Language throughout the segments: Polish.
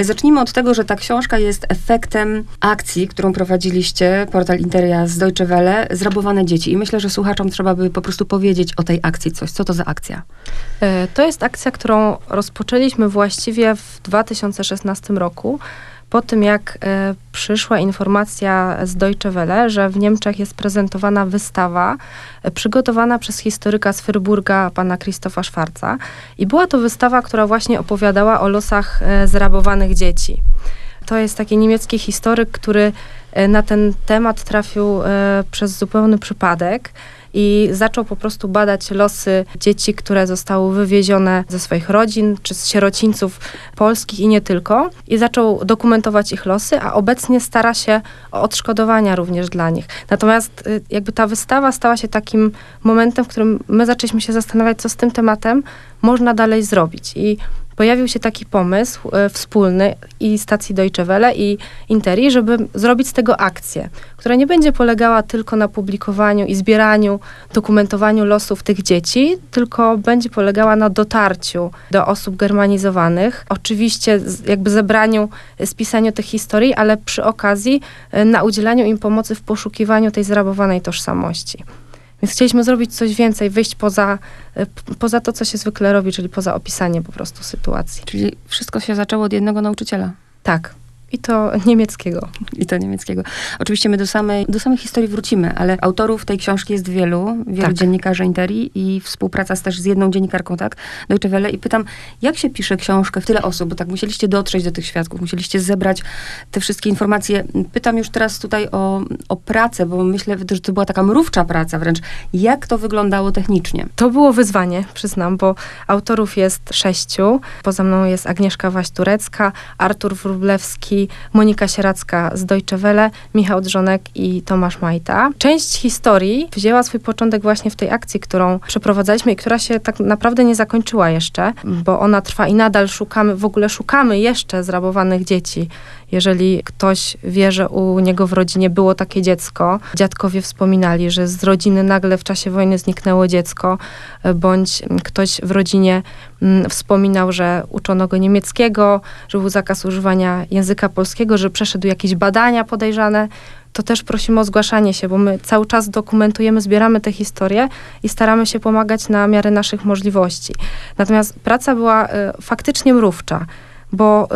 Zacznijmy od tego, że ta książka jest efektem akcji, którą prowadziliście, portal Interia z Deutsche Welle, Zrabowane dzieci. I myślę, że słuchaczom trzeba by po prostu powiedzieć o tej akcji coś. Co to za akcja? E, to jest akcja, którą rozpoczęliśmy właściwie w 2016 roku po tym, jak e, przyszła informacja z Deutsche Welle, że w Niemczech jest prezentowana wystawa e, przygotowana przez historyka z Fryburga, pana Krzysztofa Schwarza. I była to wystawa, która właśnie opowiadała o losach e, zrabowanych dzieci. To jest taki niemiecki historyk, który na ten temat trafił przez zupełny przypadek i zaczął po prostu badać losy dzieci, które zostały wywiezione ze swoich rodzin czy z sierocińców polskich i nie tylko. I zaczął dokumentować ich losy, a obecnie stara się o odszkodowania również dla nich. Natomiast y, jakby ta wystawa stała się takim momentem, w którym my zaczęliśmy się zastanawiać, co z tym tematem można dalej zrobić. I pojawił się taki pomysł e, wspólny i stacji Deutsche Welle i Interi, żeby zrobić z tego akcję, która nie będzie polegała tylko na publikowaniu i zbieraniu, dokumentowaniu losów tych dzieci, tylko będzie polegała na dotarciu do osób germanizowanych. Oczywiście z, jakby zebraniu, spisaniu tych historii, ale przy okazji e, na udzielaniu im pomocy w poszukiwaniu tej zrabowanej tożsamości. Więc chcieliśmy zrobić coś więcej, wyjść poza, e, poza to, co się zwykle robi, czyli poza opisanie po prostu sytuacji. Czyli wszystko się zaczęło od jednego nauczyciela. Tak. I to niemieckiego. I to niemieckiego. Oczywiście my do samej, do samej historii wrócimy, ale autorów tej książki jest wielu, wielu Tak. dziennikarzy Interi i współpraca z też z jedną dziennikarką, tak, Deutsche Welle. I pytam, jak się pisze książkę w tyle osób, bo tak musieliście dotrzeć do tych świadków, musieliście zebrać te wszystkie informacje. Pytam już teraz tutaj o, o pracę, bo myślę, że to była taka mrówcza praca wręcz. Jak to wyglądało technicznie? To było wyzwanie, przyznam, bo autorów jest sześciu. Poza mną jest Agnieszka Waś-Turecka, Artur Wróblewski, Monika Sieracka z Deutsche Welle, Michał Drzonek i Tomasz Majta. Część historii wzięła swój początek właśnie w tej akcji, którą przeprowadzaliśmy i która się tak naprawdę nie zakończyła jeszcze, bo ona trwa i nadal szukamy, w ogóle szukamy jeszcze zrabowanych dzieci. Jeżeli ktoś wie, że u niego w rodzinie było takie dziecko, dziadkowie wspominali, że z rodziny nagle w czasie wojny zniknęło dziecko, e, bądź ktoś w rodzinie mm, wspominał, że uczono go niemieckiego, że był zakaz używania języka polskiego, że przeszedł jakieś badania podejrzane, to też prosimy o zgłaszanie się, bo my cały czas dokumentujemy, zbieramy te historie i staramy się pomagać na miarę naszych możliwości. Natomiast praca była e, faktycznie mrówcza bo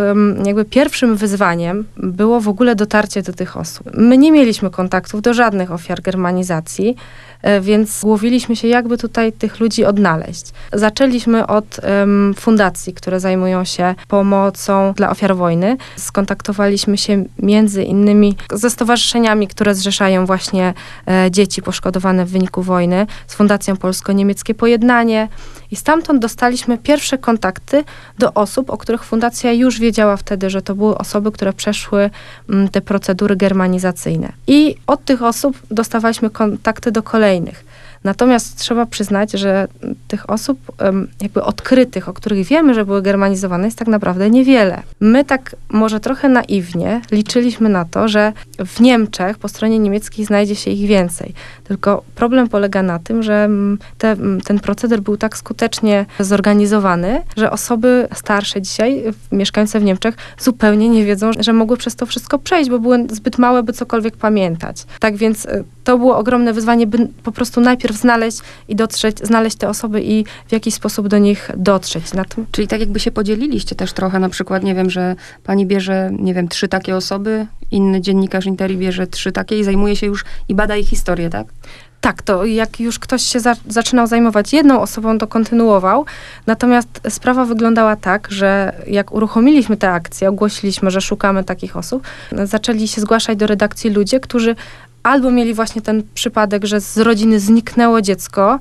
jakby pierwszym wyzwaniem było w ogóle dotarcie do tych osób. My nie mieliśmy kontaktów do żadnych ofiar germanizacji, e, więc głowiliśmy się, jakby tutaj tych ludzi odnaleźć. Zaczęliśmy od fundacji, które zajmują się pomocą dla ofiar wojny. Skontaktowaliśmy się między innymi ze stowarzyszeniami, które zrzeszają właśnie e, dzieci poszkodowane w wyniku wojny, z Fundacją Polsko-Niemieckie Pojednanie. I stamtąd dostaliśmy pierwsze kontakty do osób, o których fundacja już wiedziała wtedy, że to były osoby, które przeszły mm, te procedury germanizacyjne. I od tych osób dostawaliśmy kontakty do kolejnych. Natomiast trzeba przyznać, że tych osób jakby odkrytych, o których wiemy, że były germanizowane, jest tak naprawdę niewiele. My tak może trochę naiwnie liczyliśmy na to, że w Niemczech po stronie niemieckiej znajdzie się ich więcej. Tylko problem polega na tym, że mm, te, mm, ten proceder był tak skutecznie zorganizowany, że osoby starsze dzisiaj, mieszkające w Niemczech, zupełnie nie wiedzą, że mogły przez to wszystko przejść, bo były zbyt małe, by cokolwiek pamiętać. Tak więc y, to było ogromne wyzwanie, by po prostu najpierw znaleźć i dotrzeć, znaleźć te osoby i w jakiś sposób do nich dotrzeć. Na tym Czyli tak jakby się podzieliliście też trochę, na przykład, nie wiem, że pani bierze, nie wiem, trzy takie osoby, inny dziennikarz Interi bierze trzy takie i zajmuje się już i bada ich historię, tak? Tak, to jak już ktoś się za, zaczynał zajmować jedną osobą, to kontynuował. Natomiast sprawa wyglądała tak, że jak uruchomiliśmy tę akcję, ogłosiliśmy, że szukamy takich osób, zaczęli się zgłaszać do redakcji ludzie, którzy albo mieli właśnie ten przypadek, że z rodziny zniknęło dziecko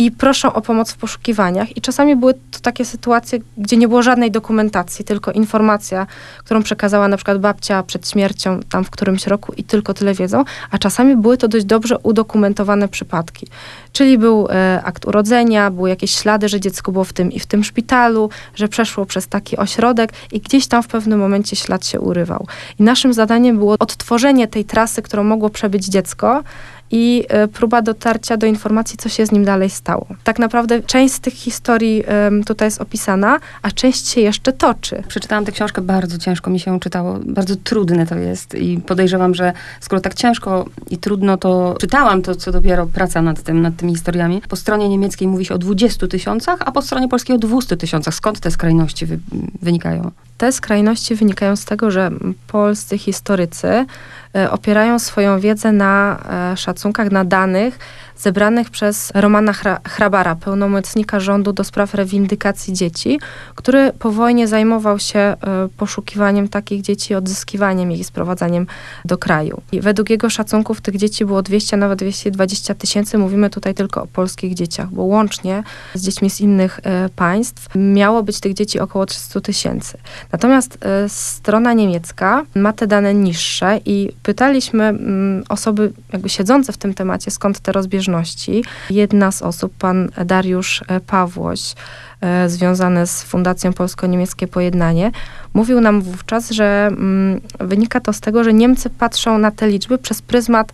i proszą o pomoc w poszukiwaniach. I czasami były to takie sytuacje, gdzie nie było żadnej dokumentacji, tylko informacja, którą przekazała na przykład babcia przed śmiercią tam w którymś roku i tylko tyle wiedzą, a czasami były to dość dobrze udokumentowane przypadki. Czyli był e, akt urodzenia, były jakieś ślady, że dziecko było w tym i w tym szpitalu, że przeszło przez taki ośrodek i gdzieś tam w pewnym momencie ślad się urywał. I naszym zadaniem było odtworzenie tej trasy, którą mogło przebyć dziecko i e, próba dotarcia do informacji, co się z nim dalej stało. Tak naprawdę część z tych historii tutaj jest opisana, a część się jeszcze toczy. Przeczytałam tę książkę, bardzo ciężko mi się czytało, bardzo trudne to jest i podejrzewam, że skoro tak ciężko i trudno to czytałam, to co dopiero praca nad tym, nad tymi historiami. Po stronie niemieckiej mówi się o 20 tysiącach, a po stronie polskiej o 200 tysiącach. Skąd te skrajności wy, wynikają? Te skrajności wynikają z tego, że polscy historycy opierają swoją wiedzę na e, szacunkach, na danych zebranych przez Romana Hra- Hrabara, pełnomocnika rządu do spraw rewindykacji dzieci, który po wojnie zajmował się e, poszukiwaniem takich dzieci, odzyskiwaniem ich i sprowadzaniem do kraju. I według jego szacunków tych dzieci było 200, nawet 220 tysięcy. Mówimy tutaj tylko o polskich dzieciach, bo łącznie z dziećmi z innych e, państw miało być tych dzieci około 300 tysięcy. Natomiast e, strona niemiecka ma te dane niższe i pytaliśmy mm, osoby jakby siedzące w tym temacie, skąd te rozbieżności. Jedna z osób, pan Dariusz e, Pawłoś, e, związany z Fundacją Polsko-Niemieckie Pojednanie, mówił nam wówczas, że mm, wynika to z tego, że Niemcy patrzą na te liczby przez pryzmat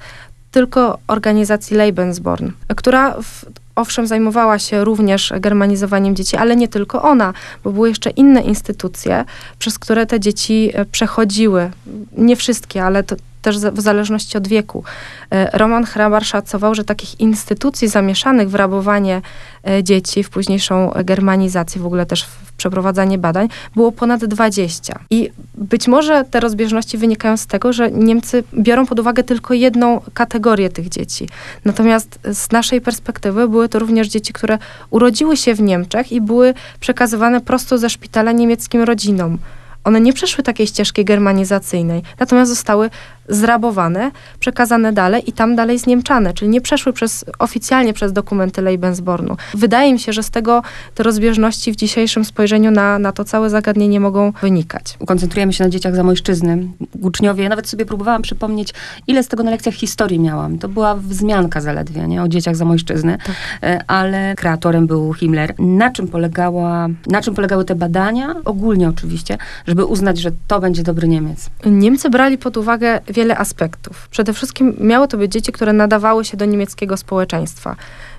tylko organizacji Lebensborn, która w, owszem zajmowała się również germanizowaniem dzieci, ale nie tylko ona, bo były jeszcze inne instytucje, przez które te dzieci e, przechodziły. Nie wszystkie, ale to też w zależności od wieku. E, Roman Hrabar szacował, że takich instytucji zamieszanych w rabowanie e, dzieci, w późniejszą germanizację, w ogóle też w przeprowadzanie badań, było ponad 20. I być może te rozbieżności wynikają z tego, że Niemcy biorą pod uwagę tylko jedną kategorię tych dzieci. Natomiast z naszej perspektywy były to również dzieci, które urodziły się w Niemczech i były przekazywane prosto ze szpitala niemieckim rodzinom. One nie przeszły takiej ścieżki germanizacyjnej, natomiast zostały zrabowane, przekazane dalej i tam dalej zniemczane, czyli nie przeszły przez, oficjalnie przez dokumenty Lebensbornu. Wydaje mi się, że z tego te rozbieżności w dzisiejszym spojrzeniu na, na to całe zagadnienie mogą wynikać. Koncentrujemy się na dzieciach zamojszczyzny. Uczniowie, nawet sobie próbowałam przypomnieć, ile z tego na lekcjach historii miałam. To była wzmianka zaledwie, nie? O dzieciach zamojszczyzny. E, Ale kreatorem był Himmler. Na czym, polegała, na czym polegały te badania? Ogólnie oczywiście, żeby uznać, że to będzie dobry Niemiec. Niemcy brali pod uwagę wiele aspektów. Przede wszystkim miały to być dzieci, które nadawały się do niemieckiego społeczeństwa.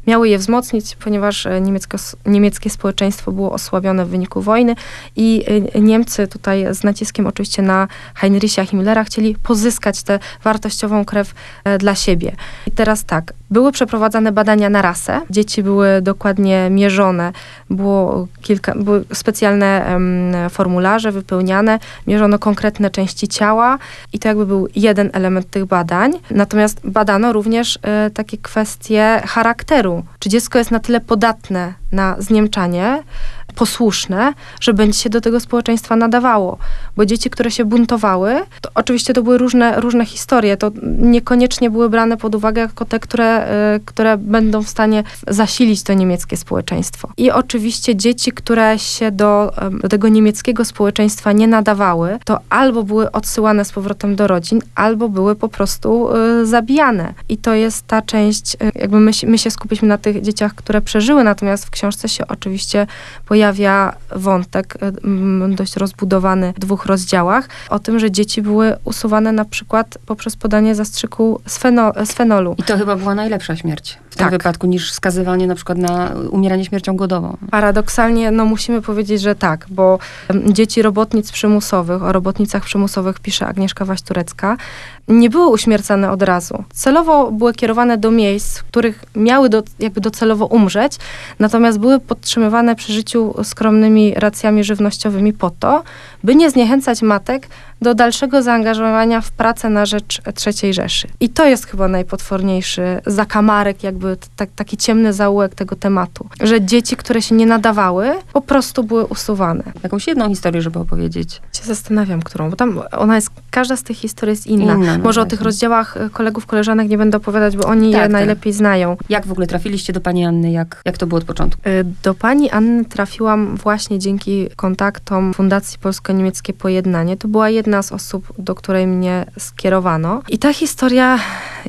Miały je wzmocnić, ponieważ e, niemiecko, niemieckie społeczeństwo było osłabione w wyniku wojny i e, Niemcy tutaj z naciskiem oczywiście na Heinricha Himmlera chcieli pozyskać tę wartościową krew e, dla siebie. I teraz tak, były przeprowadzane badania na rasę, dzieci były dokładnie mierzone, było kilka, były specjalne em, formularze wypełniane, mierzono konkretne części ciała i to jakby był jeden element tych badań. Natomiast badano również e, takie kwestie charakteru. Czy dziecko jest na tyle podatne na zniemczanie, posłuszne, że będzie się do tego społeczeństwa nadawało. Bo dzieci, które się buntowały, to oczywiście to były różne, różne historie, to niekoniecznie były brane pod uwagę jako te, które, y, które będą w stanie zasilić to niemieckie społeczeństwo. I oczywiście dzieci, które się do, do tego niemieckiego społeczeństwa nie nadawały, to albo były odsyłane z powrotem do rodzin, albo były po prostu y, zabijane. I to jest ta część, y, jakby my, my się skupiliśmy na tych dzieciach, które przeżyły, natomiast w książce się oczywiście pojawia wątek y, mm, dość rozbudowany w dwóch rozdziałach o tym, że dzieci były usuwane na przykład poprzez podanie zastrzyku z, feno, z fenolu. I to chyba była najlepsza śmierć w tym Tak. wypadku, niż skazywanie na przykład na umieranie śmiercią głodową. Paradoksalnie, no musimy powiedzieć, że tak, bo dzieci robotnic przymusowych, o robotnicach przymusowych pisze Agnieszka Waś-Turecka, nie były uśmiercane od razu. Celowo były kierowane do miejsc, w których miały do, jakby docelowo umrzeć, natomiast były podtrzymywane przy życiu skromnymi racjami żywnościowymi po to, by nie zniechęcać matek do dalszego zaangażowania w pracę na rzecz III Rzeszy. I to jest chyba najpotworniejszy zakamarek, jakby t- tak- taki ciemny zaułek tego tematu, że dzieci, które się nie nadawały, po prostu były usuwane. Jakąś jedną historię, żeby opowiedzieć. Się zastanawiam, którą, bo tam ona jest, każda z tych historii jest inna. Inna, no Może o tych rozdziałach y, kolegów, koleżanek nie będę opowiadać, bo oni Tak, je tak. najlepiej znają. Jak w ogóle trafiliście do pani Anny? Jak, jak to było od początku? Y, Do pani Anny trafiłam właśnie dzięki kontaktom Fundacji Polsko-Niemieckie Pojednanie. To była jedna z osób, do której mnie skierowano. I ta historia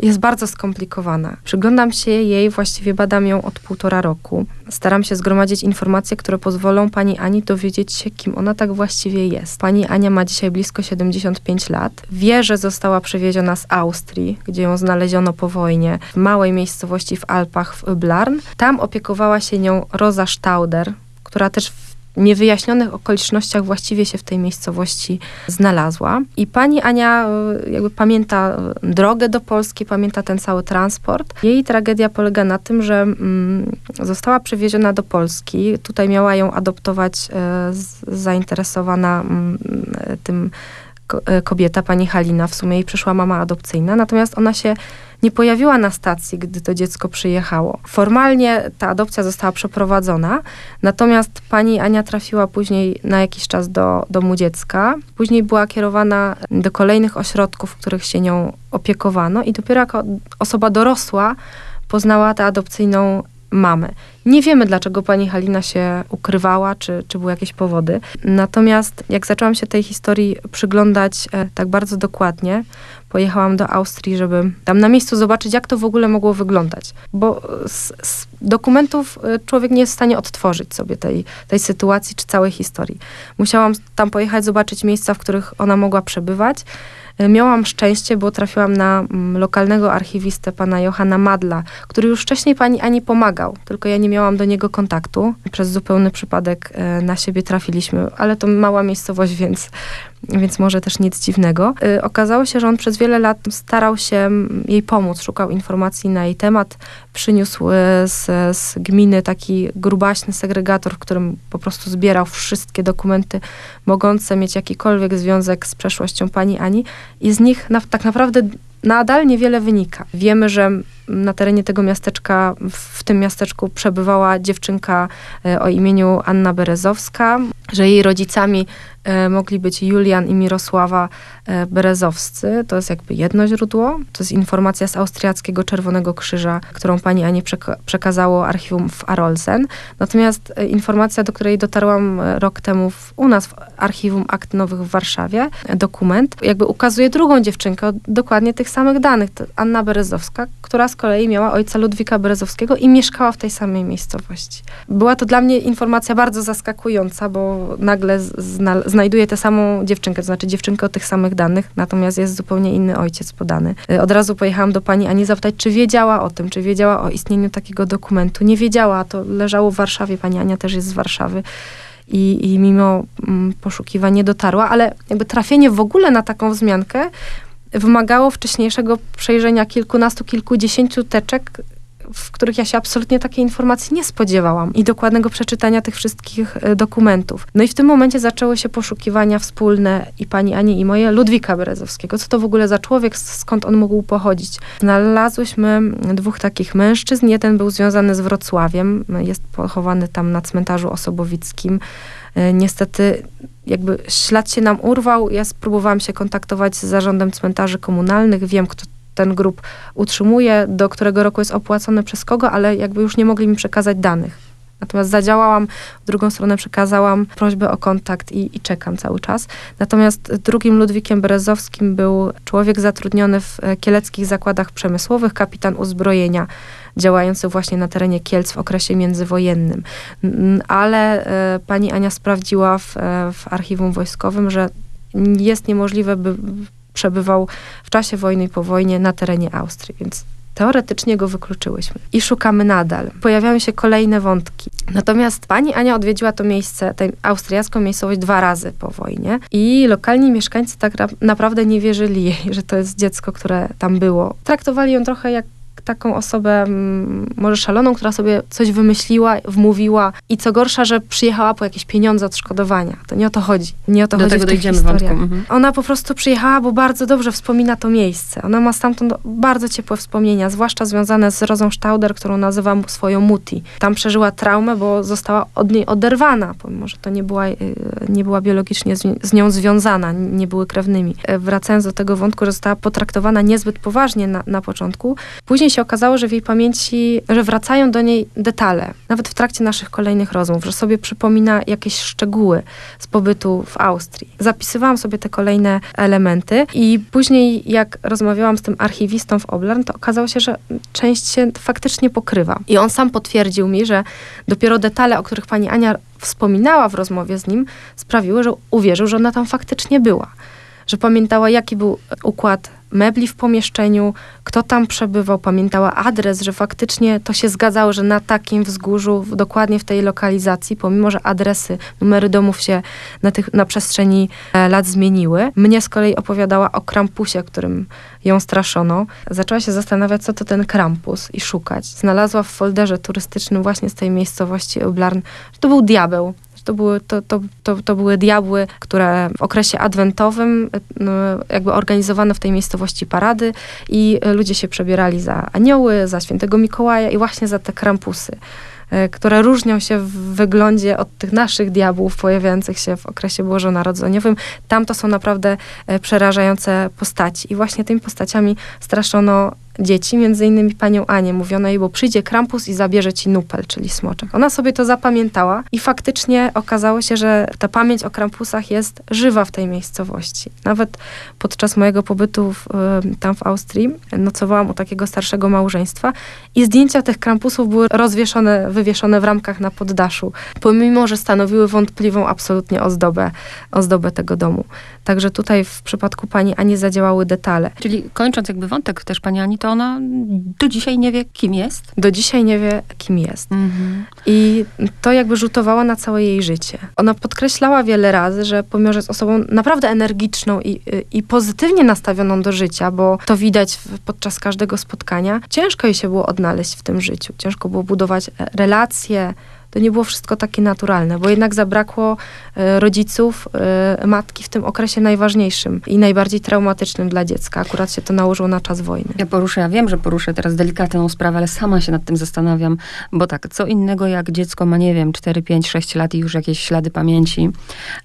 jest bardzo skomplikowana. Przyglądam się jej, właściwie badam ją od półtora roku. Staram się zgromadzić informacje, które pozwolą pani Ani dowiedzieć się, kim ona tak właściwie jest. Pani Ania ma dzisiaj blisko 75 lat. Wie, że została przewieziona z Austrii, gdzie ją znaleziono po wojnie, w małej miejscowości w Alpach w Öblarn. Tam opiekowała się nią Rosa Stauder, która też w niewyjaśnionych okolicznościach właściwie się w tej miejscowości znalazła. I pani Ania e, jakby pamięta e, drogę do Polski, pamięta ten cały transport. Jej tragedia polega na tym, że mm, została przewieziona do Polski. Tutaj miała ją adoptować e, zainteresowana mm, tym kobieta, pani Halina, w sumie jej przyszła mama adopcyjna, natomiast ona się nie pojawiła na stacji, gdy to dziecko przyjechało. Formalnie ta adopcja została przeprowadzona, natomiast pani Ania trafiła później na jakiś czas do domu dziecka. Później była kierowana do kolejnych ośrodków, w których się nią opiekowano i dopiero jako osoba dorosła poznała tę adopcyjną mamy. Nie wiemy, dlaczego pani Halina się ukrywała, czy, czy były jakieś powody. Natomiast jak zaczęłam się tej historii przyglądać e, tak bardzo dokładnie, pojechałam do Austrii, żeby tam na miejscu zobaczyć, jak to w ogóle mogło wyglądać. Bo z, z dokumentów e, człowiek nie jest w stanie odtworzyć sobie tej, tej sytuacji czy całej historii. Musiałam tam pojechać, zobaczyć miejsca, w których ona mogła przebywać. Miałam szczęście, bo trafiłam na mm, lokalnego archiwistę, pana Johanna Madla, który już wcześniej pani Ani pomagał, tylko ja nie miałam do niego kontaktu. Przez zupełny przypadek e, na siebie trafiliśmy, ale to mała miejscowość, więc więc może też nic dziwnego. Y, okazało się, że on przez wiele lat starał się jej pomóc, szukał informacji na jej temat, przyniósł y, z, z gminy taki grubaśny segregator, w którym po prostu zbierał wszystkie dokumenty mogące mieć jakikolwiek związek z przeszłością pani Ani i z nich na, tak naprawdę nadal niewiele wynika. Wiemy, że na terenie tego miasteczka, w tym miasteczku przebywała dziewczynka y, o imieniu Anna Berezowska, że jej rodzicami E, mogli być Julian i Mirosława e, Berezowscy. To jest jakby jedno źródło. To jest informacja z Austriackiego Czerwonego Krzyża, którą pani Ani przeka przekazało archiwum w Arolsen. Natomiast e, informacja, do której dotarłam rok temu w, u nas w archiwum Akt Nowych w Warszawie, dokument, jakby ukazuje drugą dziewczynkę dokładnie tych samych danych. Anna Berezowska, która z kolei miała ojca Ludwika Berezowskiego i mieszkała w tej samej miejscowości. Była to dla mnie informacja bardzo zaskakująca, bo nagle znalazłam znajduje tę samą dziewczynkę, to znaczy dziewczynkę o tych samych danych, natomiast jest zupełnie inny ojciec podany. Y, od razu pojechałam do pani Ani zapytać, czy wiedziała o tym, czy wiedziała o istnieniu takiego dokumentu. Nie wiedziała, to leżało w Warszawie, pani Ania też jest z Warszawy. I, i mimo mm, poszukiwań nie dotarła, ale jakby trafienie w ogóle na taką wzmiankę wymagało wcześniejszego przejrzenia kilkunastu, kilkudziesięciu teczek w których ja się absolutnie takiej informacji nie spodziewałam i dokładnego przeczytania tych wszystkich e, dokumentów. No i w tym momencie zaczęły się poszukiwania wspólne i pani Ani i moje Ludwika Berezowskiego. Co to w ogóle za człowiek, skąd on mógł pochodzić? Znalazłyśmy dwóch takich mężczyzn. Jeden był związany z Wrocławiem, jest pochowany tam na cmentarzu osobowickim. E, niestety jakby ślad się nam urwał. Ja spróbowałam się kontaktować z zarządem cmentarzy komunalnych. Wiem, kto ten grup utrzymuje, do którego roku jest opłacony przez kogo, ale jakby już nie mogli mi przekazać danych. Natomiast zadziałałam, w drugą stronę przekazałam prośbę o kontakt i, i, czekam cały czas. Natomiast drugim Ludwikiem Berezowskim był człowiek zatrudniony w e, kieleckich zakładach przemysłowych, kapitan uzbrojenia, działający właśnie na terenie Kielc w okresie międzywojennym. Ale e, pani Ania sprawdziła w, e, w archiwum wojskowym, że jest niemożliwe, by przebywał w czasie wojny i po wojnie na terenie Austrii, więc teoretycznie go wykluczyłyśmy. I szukamy nadal. Pojawiają się kolejne wątki. Natomiast pani Ania odwiedziła to miejsce, tę austriacką miejscowość dwa razy po wojnie i lokalni mieszkańcy tak naprawdę nie wierzyli jej, że to jest dziecko, które tam było. Traktowali ją trochę jak taką osobę mm, może szaloną, która sobie coś wymyśliła, wmówiła i co gorsza, że przyjechała po jakieś pieniądze odszkodowania. To nie o to chodzi. Nie o to Do chodzi tego w dojdziemy historiach. Mhm. Ona po prostu przyjechała, bo bardzo dobrze wspomina to miejsce. Ona ma stamtąd bardzo ciepłe wspomnienia, zwłaszcza związane z Rozą Stauder, którą nazywam swoją muti. Tam przeżyła traumę, bo została od niej oderwana, pomimo że to nie była, y, nie była biologicznie z nią związana, nie były krewnymi. E, wracając do tego wątku, że została potraktowana niezbyt poważnie na, na początku, później się się okazało, że w jej pamięci, że wracają do niej detale, nawet w trakcie naszych kolejnych rozmów, że sobie przypomina jakieś szczegóły z pobytu w Austrii. Zapisywałam sobie te kolejne elementy i później jak rozmawiałam z tym archiwistą w Oblarn, to okazało się, że część się faktycznie pokrywa. I on sam potwierdził mi, że dopiero detale, o których pani Ania wspominała w rozmowie z nim, sprawiły, że uwierzył, że ona tam faktycznie była. Że pamiętała, jaki był układ mebli w pomieszczeniu, kto tam przebywał, pamiętała adres, że faktycznie to się zgadzało, że na takim wzgórzu, dokładnie w tej lokalizacji, pomimo, że adresy, numery domów się na, tych, na przestrzeni e, lat zmieniły. Mnie z kolei opowiadała o Krampusie, którym ją straszono. Zaczęła się zastanawiać, co to ten Krampus i szukać. Znalazła w folderze turystycznym właśnie z tej miejscowości Oblarn, że to był diabeł, to były, to, to, to, to były diabły, które w okresie adwentowym no, jakby organizowano w tej miejscowości parady i ludzie się przebierali za anioły, za świętego Mikołaja i właśnie za te krampusy e, które różnią się w wyglądzie od tych naszych diabłów pojawiających się w okresie bożonarodzeniowym. Tam to są naprawdę e, przerażające postaci. I właśnie tymi postaciami straszono dzieci, między innymi panią Anię. Mówiono jej, bo przyjdzie Krampus i zabierze ci nupel, czyli smoczek. Ona sobie to zapamiętała i faktycznie okazało się, że ta pamięć o Krampusach jest żywa w tej miejscowości. Nawet podczas mojego pobytu w, tam w Austrii nocowałam u takiego starszego małżeństwa i zdjęcia tych Krampusów były rozwieszone, wywieszone w ramkach na poddaszu, pomimo, że stanowiły wątpliwą absolutnie ozdobę, ozdobę tego domu. Także tutaj w przypadku pani Ani zadziałały detale. Czyli kończąc jakby wątek też pani Ani, to ona do dzisiaj nie wie, kim jest? Do dzisiaj nie wie, kim jest. Mhm. I to jakby rzutowało na całe jej życie. Ona podkreślała wiele razy, że pomimo, że jest osobą naprawdę energiczną i, i pozytywnie nastawioną do życia, bo to widać podczas każdego spotkania, ciężko jej się było odnaleźć w tym życiu. Ciężko było budować relacje, to nie było wszystko takie naturalne, bo jednak zabrakło e, rodziców, e, matki w tym okresie najważniejszym i najbardziej traumatycznym dla dziecka. Akurat się to nałożyło na czas wojny. Ja poruszę, ja wiem, że poruszę teraz delikatną sprawę, ale sama się nad tym zastanawiam, bo tak, co innego jak dziecko ma, nie wiem, 4, 5, 6 lat i już jakieś ślady pamięci,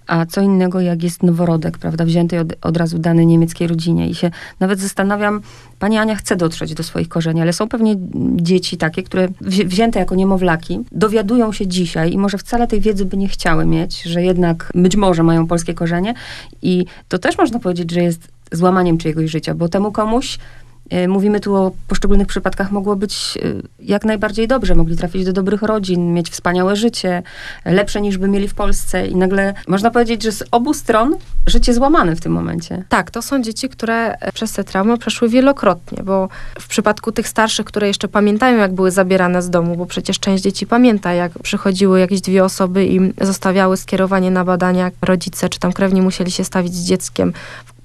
a co innego jak jest noworodek, prawda, wzięty od, od razu dany niemieckiej rodzinie i się nawet zastanawiam, pani Ania chce dotrzeć do swoich korzeni, ale są pewnie dzieci takie, które wzięte jako niemowlaki, dowiadują się dzisiaj i może wcale tej wiedzy by nie chciały mieć, że jednak być może mają polskie korzenie i to też można powiedzieć, że jest złamaniem czyjegoś życia, bo temu komuś mówimy tu o poszczególnych przypadkach, mogło być e, jak najbardziej dobrze. Mogli trafić do dobrych rodzin, mieć wspaniałe życie, lepsze niż by mieli w Polsce. I nagle można powiedzieć, że z obu stron życie złamane w tym momencie. Tak, to są dzieci, które e, przez te traumy przeszły wielokrotnie, bo w przypadku tych starszych, które jeszcze pamiętają, jak były zabierane z domu, bo przecież część dzieci pamięta, jak przychodziły jakieś dwie osoby i zostawiały skierowanie na badania, rodzice czy tam krewni musieli się stawić z dzieckiem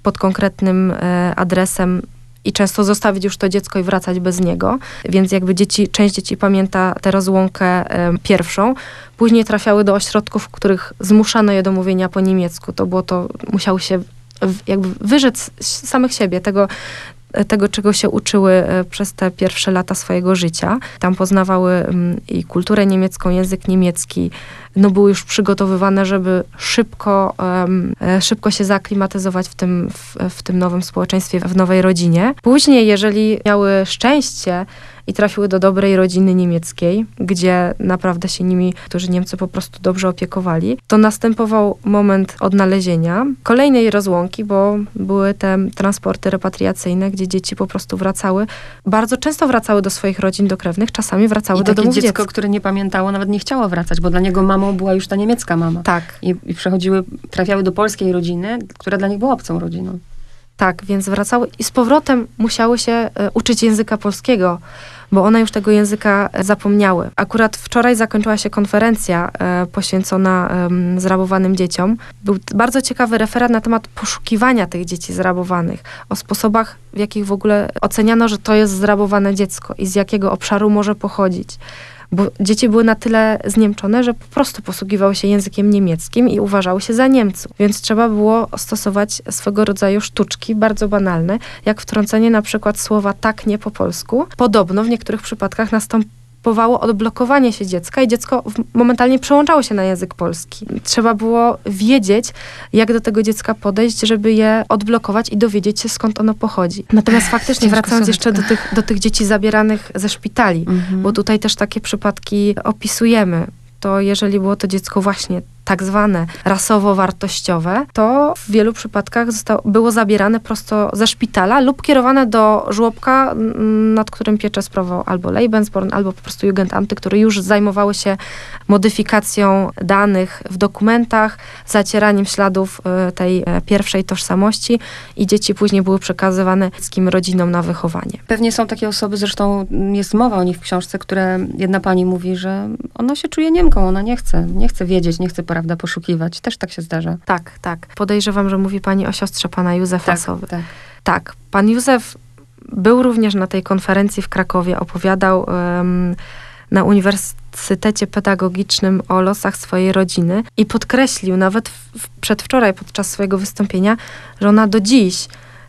pod konkretnym adresem i często zostawić już to dziecko i wracać bez niego. Więc jakby dzieci, część dzieci pamięta tę rozłąkę pierwszą. Później trafiały do ośrodków, w których zmuszano je do mówienia po niemiecku. To było to, musiały się jakby wyrzec samych siebie, tego, tego, czego się uczyły e, przez te pierwsze lata swojego życia. Tam poznawały mm, i kulturę niemiecką, język niemiecki, no były już przygotowywane, żeby szybko, um, szybko się zaklimatyzować w tym, w, w tym nowym społeczeństwie, w nowej rodzinie. Później, jeżeli miały szczęście, i trafiły do dobrej rodziny niemieckiej, gdzie naprawdę się nimi, którzy Niemcy po prostu dobrze opiekowali, to następował moment odnalezienia, kolejnej rozłąki, bo były te transporty repatriacyjne, gdzie dzieci po prostu wracały, bardzo często wracały do swoich rodzin, do krewnych, czasami wracały I do domów dziecko, które nie pamiętało, nawet nie chciało wracać, bo dla niego mamą była już ta niemiecka mama. Tak. I, i przechodziły, trafiały do polskiej rodziny, która dla nich była obcą rodziną. Tak, więc wracały i z powrotem musiały się e, uczyć języka polskiego bo one już tego języka e, zapomniały. Akurat wczoraj zakończyła się konferencja e, poświęcona zrabowanym dzieciom. Był bardzo ciekawy referat na temat poszukiwania tych dzieci zrabowanych, o sposobach, w jakich w ogóle oceniano, że to jest zrabowane dziecko i z jakiego obszaru może pochodzić bo dzieci były na tyle zniemczone, że po prostu posługiwały się językiem niemieckim i uważały się za Niemców. Więc trzeba było stosować swego rodzaju sztuczki, bardzo banalne, jak wtrącenie na przykład słowa tak, nie po polsku. Podobno w niektórych przypadkach nastąpiło następowało odblokowanie się dziecka i dziecko momentalnie przełączało się na język polski. Trzeba było wiedzieć, jak do tego dziecka podejść, żeby je odblokować i dowiedzieć się, skąd ono pochodzi. Natomiast faktycznie, Ciężko wracając jeszcze do tych, do tych dzieci zabieranych ze szpitali, Mhm. bo tutaj też takie przypadki opisujemy. To jeżeli było to dziecko właśnie tak zwane rasowo-wartościowe, to w wielu przypadkach zostało, było zabierane prosto ze szpitala lub kierowane do żłobka, mm, nad którym piecze sprawował albo Lebensborn, albo po prostu Jugendamty, które już zajmowały się modyfikacją danych w dokumentach, zacieraniem śladów y, tej e, pierwszej tożsamości i dzieci później były przekazywane wszystkim rodzinom na wychowanie. Pewnie są takie osoby, zresztą jest mowa o nich w książce, które jedna pani mówi, że ona się czuje Niemką, ona nie chce, nie chce wiedzieć, nie chce, prawda, poszukiwać. Też tak się zdarza. Tak, tak. Podejrzewam, że mówi pani o siostrze pana Józefa Sowy. tak. Tak, pan Józef był również na tej konferencji w Krakowie, opowiadał em, na Uniwersytecie Pedagogicznym o losach swojej rodziny i podkreślił nawet w, w, przedwczoraj podczas swojego wystąpienia, że ona do dziś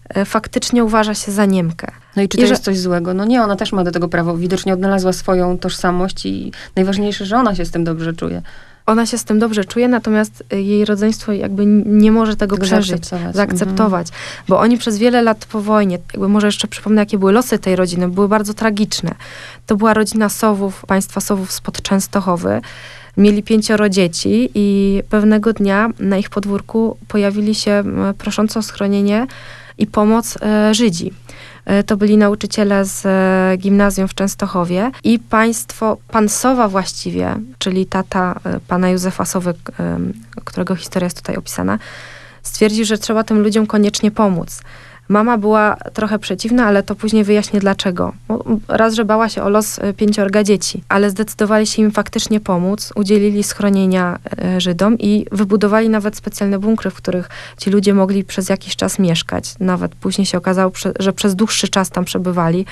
e, faktycznie uważa się za Niemkę. No i czy to I że- jest coś złego? No nie, ona też ma do tego prawo. Widocznie odnalazła swoją tożsamość i najważniejsze, że ona się z tym dobrze czuje. Ona się z tym dobrze czuje, natomiast e, jej rodzeństwo jakby nie może tego Tego przeżyć. zaakceptować. zaakceptować, bo oni przez wiele lat po wojnie, jakby może jeszcze przypomnę, jakie były losy tej rodziny, były bardzo tragiczne. To była rodzina Sowów, państwa Sowów spod Częstochowy. Mieli pięcioro dzieci i pewnego dnia na ich podwórku pojawili się m, proszący o schronienie i pomoc e, Żydzi. E, To byli nauczyciele z e, gimnazjum w Częstochowie i państwo, pan Sowa właściwie, czyli tata pana Józefa Sowy, którego historia jest tutaj opisana, stwierdził, że trzeba tym ludziom koniecznie pomóc. Mama była trochę przeciwna, ale to później wyjaśnię dlaczego. Raz, że bała się o los e, pięciorga dzieci, ale zdecydowali się im faktycznie pomóc, udzielili schronienia e, Żydom i wybudowali nawet specjalne bunkry, w których ci ludzie mogli przez jakiś czas mieszkać. Nawet później się okazało, że przez dłuższy czas tam przebywali.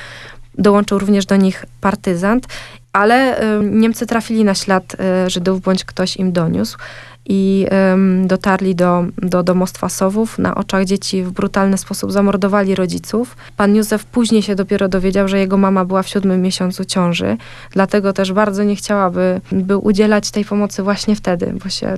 Dołączył również do nich partyzant, ale e, Niemcy trafili na ślad Żydów, bądź ktoś im doniósł i dotarli do, do domostwa Sowów. Na oczach dzieci w brutalny sposób zamordowali rodziców. Pan Józef później się dopiero dowiedział, że jego mama była w siódmym miesiącu ciąży, dlatego też bardzo nie chciałaby by udzielać tej pomocy właśnie wtedy, bo się,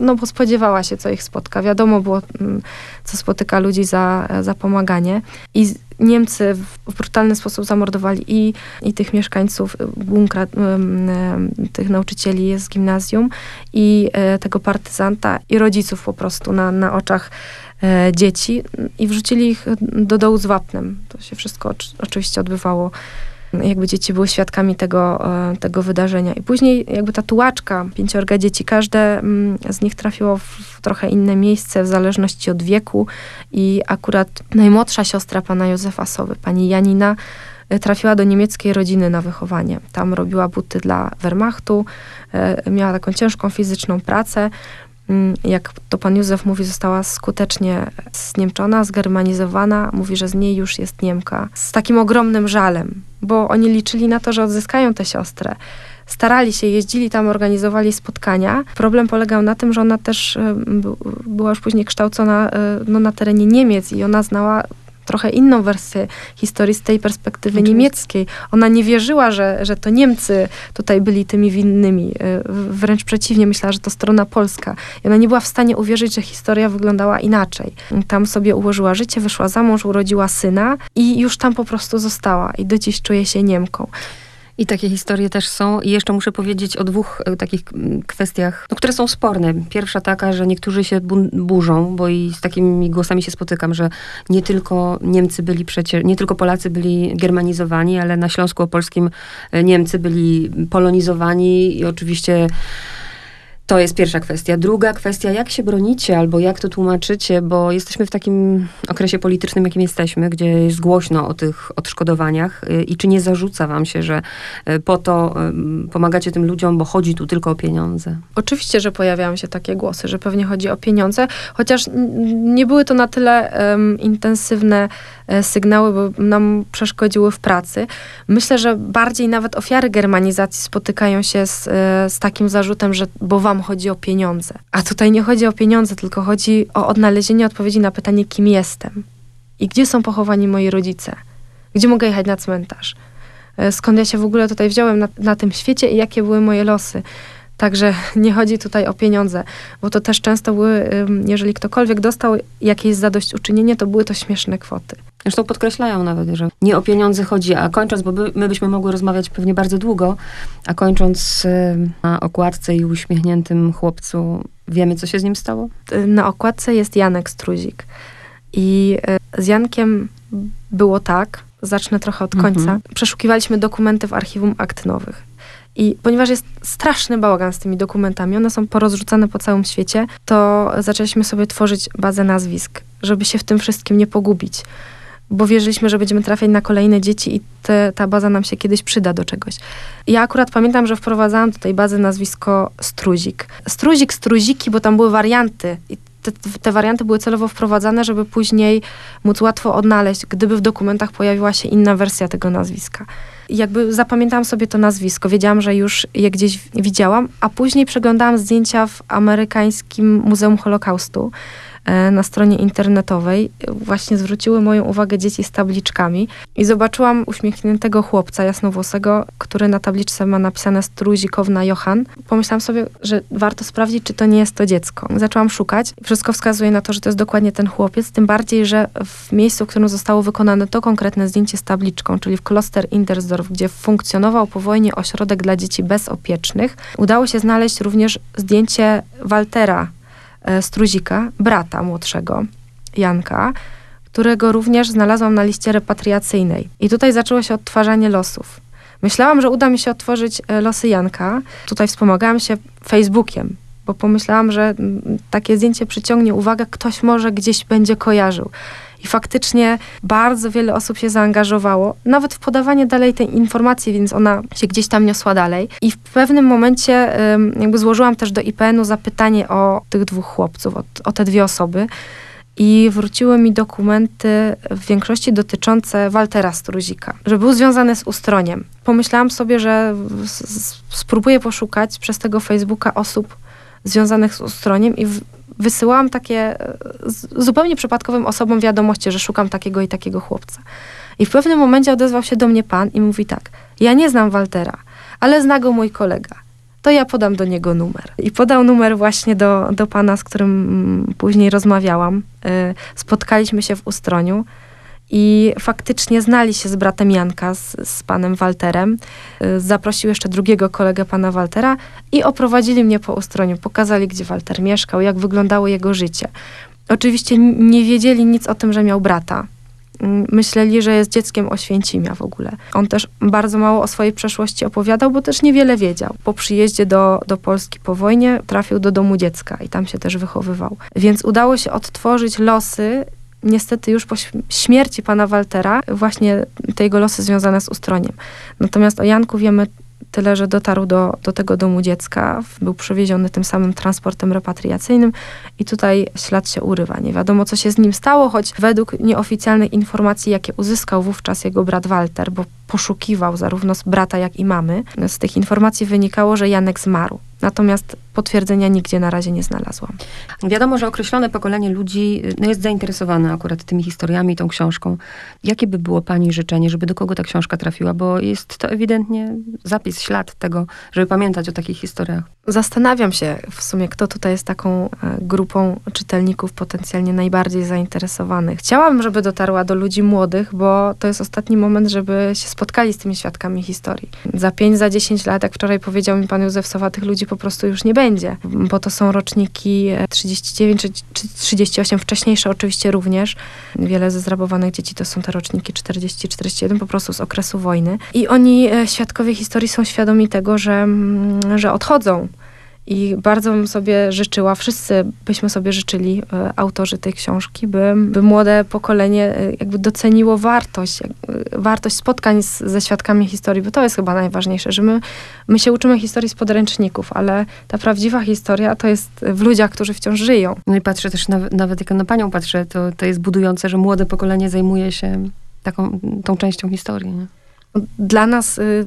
no bo spodziewała się, co ich spotka. Wiadomo było, mm, co spotyka ludzi za, za pomaganie. I Niemcy w brutalny sposób zamordowali i, i tych mieszkańców y, bunkra, em, em, tych nauczycieli z gimnazjum i tego partyzanta i rodziców po prostu na, na oczach dzieci i wrzucili ich do dołu z wapnem. To się wszystko oczy- oczywiście odbywało jakby dzieci były świadkami tego, e, tego wydarzenia. I później jakby ta tułaczka, pięciorga dzieci, każde mm, z nich trafiło w trochę inne miejsce w zależności od wieku i akurat najmłodsza siostra pana Józefa Sowy, pani Janina, e, trafiła do niemieckiej rodziny na wychowanie. Tam robiła buty dla Wehrmachtu, e, miała taką ciężką fizyczną pracę. Mm, Jak to pan Józef mówi, została skutecznie zniemczona, zgermanizowana. Mówi, że z niej już jest Niemka. Z takim ogromnym żalem, bo oni liczyli na to, że odzyskają tę siostrę. Starali się, jeździli tam, organizowali spotkania. Problem polegał na tym, że ona też by- była już później kształcona e, no, na terenie Niemiec i ona znała trochę inną wersję historii z tej perspektywy Oczywiście. niemieckiej. Ona nie wierzyła, że, że to Niemcy tutaj byli tymi winnymi. E, Wręcz przeciwnie, myślała, że to strona polska. I ona nie była w stanie uwierzyć, że historia wyglądała inaczej. Tam sobie ułożyła życie, wyszła za mąż, urodziła syna i już tam po prostu została. I do dziś czuje się Niemką. I takie historie też są. I jeszcze muszę powiedzieć o dwóch e, takich kwestiach, no, które są sporne. Pierwsza taka, że niektórzy się burzą, bo i z takimi głosami się spotykam, że nie tylko Niemcy byli przecież, nie tylko Polacy byli germanizowani, ale na Śląsku Opolskim e, Niemcy byli polonizowani i oczywiście to jest pierwsza kwestia. Druga kwestia, jak się bronicie albo jak to tłumaczycie, bo jesteśmy w takim okresie politycznym, jakim jesteśmy, gdzie jest głośno o tych odszkodowaniach y, i czy nie zarzuca wam się, że y, po to ym, pomagacie tym ludziom, bo chodzi tu tylko o pieniądze? Oczywiście, że pojawiają się takie głosy, że pewnie chodzi o pieniądze, chociaż nie były to na tyle em, intensywne sygnały, bo nam przeszkodziły w pracy. Myślę, że bardziej nawet ofiary germanizacji spotykają się z, e, z takim zarzutem, że bo wam chodzi o pieniądze. A tutaj nie chodzi o pieniądze, tylko chodzi o odnalezienie odpowiedzi na pytanie, kim jestem i gdzie są pochowani moi rodzice. Gdzie mogę jechać na cmentarz? e, skąd ja się w ogóle tutaj wziąłem na, na tym świecie i jakie były moje losy. Także nie chodzi tutaj o pieniądze, bo to też często były, jeżeli ktokolwiek dostał jakieś zadośćuczynienie, to były to śmieszne kwoty. Zresztą podkreślają nawet, że nie o pieniądze chodzi, a kończąc, bo by, my byśmy mogły rozmawiać pewnie bardzo długo, a kończąc y, na okładce i uśmiechniętym chłopcu, wiemy, co się z nim stało? Y, Na okładce jest Janek Struzik. I y, z Jankiem było tak, zacznę trochę od końca. Mhm. Przeszukiwaliśmy dokumenty w archiwum akt nowych. I ponieważ jest straszny bałagan z tymi dokumentami, one są porozrzucane po całym świecie, to zaczęliśmy sobie tworzyć bazę nazwisk, żeby się w tym wszystkim nie pogubić. Bo wierzyliśmy, że będziemy trafiać na kolejne dzieci i te, ta baza nam się kiedyś przyda do czegoś. Ja akurat pamiętam, że wprowadzałam do tej bazy nazwisko Struzik. Struzik, Struziki, bo tam były warianty. I te, te warianty były celowo wprowadzane, żeby później móc łatwo odnaleźć, gdyby w dokumentach pojawiła się inna wersja tego nazwiska. Jakby zapamiętałam sobie to nazwisko, wiedziałam, że już je gdzieś widziałam, a później przeglądałam zdjęcia w amerykańskim Muzeum Holokaustu na stronie internetowej. Właśnie zwróciły moją uwagę dzieci z tabliczkami i zobaczyłam uśmiechniętego chłopca jasnowłosego, który na tabliczce ma napisane Struzikowna Johan. Pomyślałam sobie, że warto sprawdzić, czy to nie jest to dziecko. Zaczęłam szukać. Wszystko wskazuje na to, że to jest dokładnie ten chłopiec, tym bardziej, że w miejscu, w którym zostało wykonane to konkretne zdjęcie z tabliczką, czyli w Kloster Indersdorf, gdzie funkcjonował po wojnie ośrodek dla dzieci bezopiecznych, udało się znaleźć również zdjęcie Waltera e, Struzika, brata młodszego, Janka, którego również znalazłam na liście repatriacyjnej. I tutaj zaczęło się odtwarzanie losów. Myślałam, że uda mi się otworzyć e, losy Janka. Tutaj wspomagałam się Facebookiem, bo pomyślałam, że mm, takie zdjęcie przyciągnie uwagę, ktoś może gdzieś będzie kojarzył. I faktycznie bardzo wiele osób się zaangażowało, nawet w podawanie dalej tej informacji, więc ona się gdzieś tam niosła dalej. I w pewnym momencie jakby złożyłam też do IPN-u zapytanie o tych dwóch chłopców, o, o te dwie osoby. I wróciły mi dokumenty w większości dotyczące Waltera Struzika, że był związany z Ustroniem. Pomyślałam sobie, że spróbuję poszukać przez tego Facebooka osób związanych z Ustroniem i wysyłałam takie e, zupełnie przypadkowym osobom wiadomości, że szukam takiego i takiego chłopca. I w pewnym momencie odezwał się do mnie pan i mówi tak, ja nie znam Waltera, ale zna go mój kolega. To ja podam do niego numer. I podał numer właśnie do, do pana, z którym mm, później rozmawiałam. Y, Spotkaliśmy się w Ustroniu i faktycznie znali się z bratem Janka, z, z panem Walterem. Y, Zaprosił jeszcze drugiego kolegę pana Waltera i oprowadzili mnie po Ustroniu. Pokazali, gdzie Walter mieszkał, jak wyglądało jego życie. Oczywiście nie wiedzieli nic o tym, że miał brata. Mm, Myśleli, że jest dzieckiem Oświęcimia w ogóle. On też bardzo mało o swojej przeszłości opowiadał, bo też niewiele wiedział. Po przyjeździe do, do Polski po wojnie trafił do domu dziecka i tam się też wychowywał. Więc udało się odtworzyć losy, niestety już po śm- śmierci pana Waltera, właśnie te jego losy związane z Ustroniem. Natomiast o Janku wiemy tyle, że dotarł do, do tego domu dziecka, był przewieziony tym samym transportem repatriacyjnym i tutaj ślad się urywa. Nie wiadomo, co się z nim stało, choć według nieoficjalnych informacji, jakie uzyskał wówczas jego brat Walter, bo poszukiwał zarówno z brata, jak i mamy, z tych informacji wynikało, że Janek zmarł. Natomiast potwierdzenia nigdzie na razie nie znalazłam. Wiadomo, że określone pokolenie ludzi y, no, jest zainteresowane akurat tymi historiami, tą książką. Jakie by było pani życzenie, żeby do kogo ta książka trafiła? Bo jest to ewidentnie zapis, ślad tego, żeby pamiętać o takich historiach. Zastanawiam się w sumie, kto tutaj jest taką e, grupą czytelników potencjalnie najbardziej zainteresowanych. Chciałam, żeby dotarła do ludzi młodych, bo to jest ostatni moment, żeby się spotkali z tymi świadkami historii. Za 5, za 10 lat, jak wczoraj powiedział mi pan Józef Sowa, tych ludzi po prostu już nie będzie, bo to są roczniki e, 39 czy, czy 38, wcześniejsze oczywiście również. Wiele ze zrabowanych dzieci to są te roczniki 40-41, po prostu z okresu wojny. I oni, e, świadkowie historii, są świadomi tego, że, mm, że odchodzą. I bardzo bym sobie życzyła, wszyscy byśmy sobie życzyli, e, autorzy tej książki, by, by młode pokolenie e, jakby doceniło wartość, e, wartość spotkań z, ze świadkami historii, bo to jest chyba najważniejsze, że my, my się uczymy historii z podręczników, ale ta prawdziwa historia to jest w ludziach, którzy wciąż żyją. No i patrzę też, nawet, nawet jak na panią patrzę, to, to jest budujące, że młode pokolenie zajmuje się taką, tą częścią historii. Nie? Dla nas, y,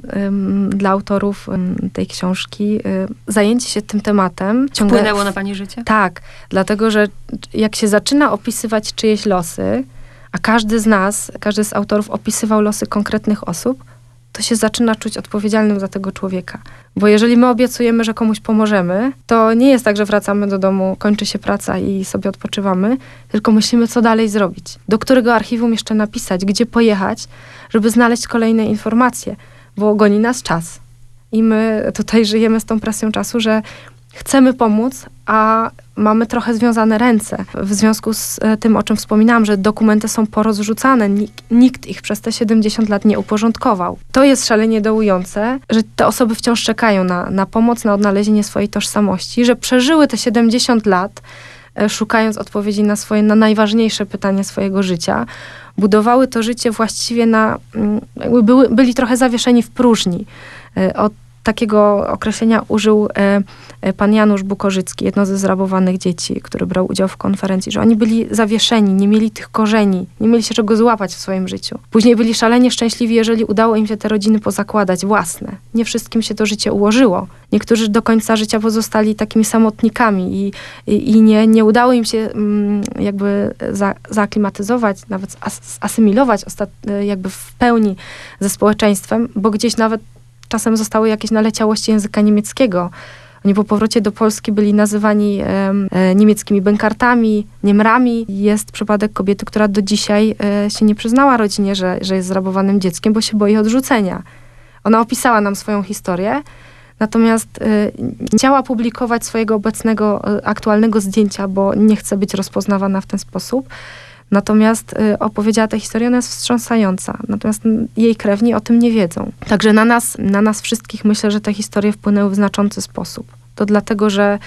dla autorów tej książki, y, zajęcie się tym tematem ciągle Wpłynęło na pani życie? Tak, dlatego że jak się zaczyna opisywać czyjeś losy, a każdy z nas, każdy z autorów opisywał losy konkretnych osób, to się zaczyna czuć odpowiedzialnym za tego człowieka. Bo jeżeli my obiecujemy, że komuś pomożemy, to nie jest tak, że wracamy do domu, kończy się praca i sobie odpoczywamy, tylko myślimy, co dalej zrobić. Do którego archiwum jeszcze napisać, gdzie pojechać, żeby znaleźć kolejne informacje, bo goni nas czas. I my tutaj żyjemy z tą presją czasu, że chcemy pomóc, a mamy trochę związane ręce. W związku z e, tym, o czym wspominałam, że dokumenty są porozrzucane, nikt, ich przez te 70 lat nie uporządkował. To jest szalenie dołujące, że te osoby wciąż czekają na, na pomoc, na odnalezienie swojej tożsamości, że przeżyły te 70 lat, e, szukając odpowiedzi na swoje, na najważniejsze pytania swojego życia. Budowały to życie właściwie na, mm, były, byli trochę zawieszeni w próżni. E, Od takiego określenia użył e, e, pan Janusz Bukorzycki, jedno ze zrabowanych dzieci, który brał udział w konferencji, że oni byli zawieszeni, nie mieli tych korzeni, nie mieli się czego złapać w swoim życiu. Później byli szalenie szczęśliwi, jeżeli udało im się te rodziny pozakładać własne. Nie wszystkim się to życie ułożyło. Niektórzy do końca życia pozostali takimi samotnikami i, i, i nie, nie udało im się mm, jakby za, zaaklimatyzować, nawet as, asymilować ostat, jakby w pełni ze społeczeństwem, bo gdzieś nawet czasem zostały jakieś naleciałości języka niemieckiego. Oni po powrocie do Polski byli nazywani e, niemieckimi bękartami, niemrami. Jest przypadek kobiety, która do dzisiaj e, się nie przyznała rodzinie, że, że jest zrabowanym dzieckiem, bo się boi odrzucenia. Ona opisała nam swoją historię, natomiast e, nie chciała publikować swojego obecnego, aktualnego zdjęcia, bo nie chce być rozpoznawana w ten sposób. Natomiast y, opowiedziała tę historię, ona jest wstrząsająca. Natomiast jej krewni o tym nie wiedzą. Także na nas, na nas wszystkich myślę, że te historie wpłynęły w znaczący sposób. To dlatego, że,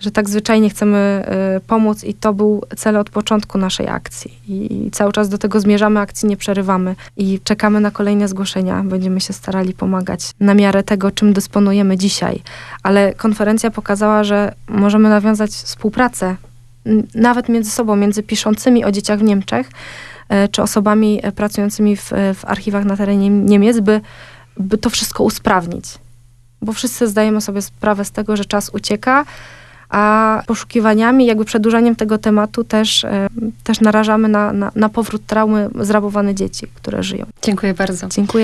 że tak zwyczajnie chcemy y, pomóc i to był cel od początku naszej akcji. I, I cały czas do tego zmierzamy, akcji nie przerywamy i czekamy na kolejne zgłoszenia. Będziemy się starali pomagać na miarę tego, czym dysponujemy dzisiaj. Ale konferencja pokazała, że możemy nawiązać współpracę nawet między sobą, między piszącymi o dzieciach w Niemczech, e, czy osobami e, pracującymi w, e, w archiwach na terenie Niemiec, by, by to wszystko usprawnić. Bo wszyscy zdajemy sobie sprawę z tego, że czas ucieka, a poszukiwaniami, jakby przedłużaniem tego tematu też, też narażamy na, na, na powrót traumy zrabowane dzieci, które żyją. Dziękuję bardzo. Dziękuję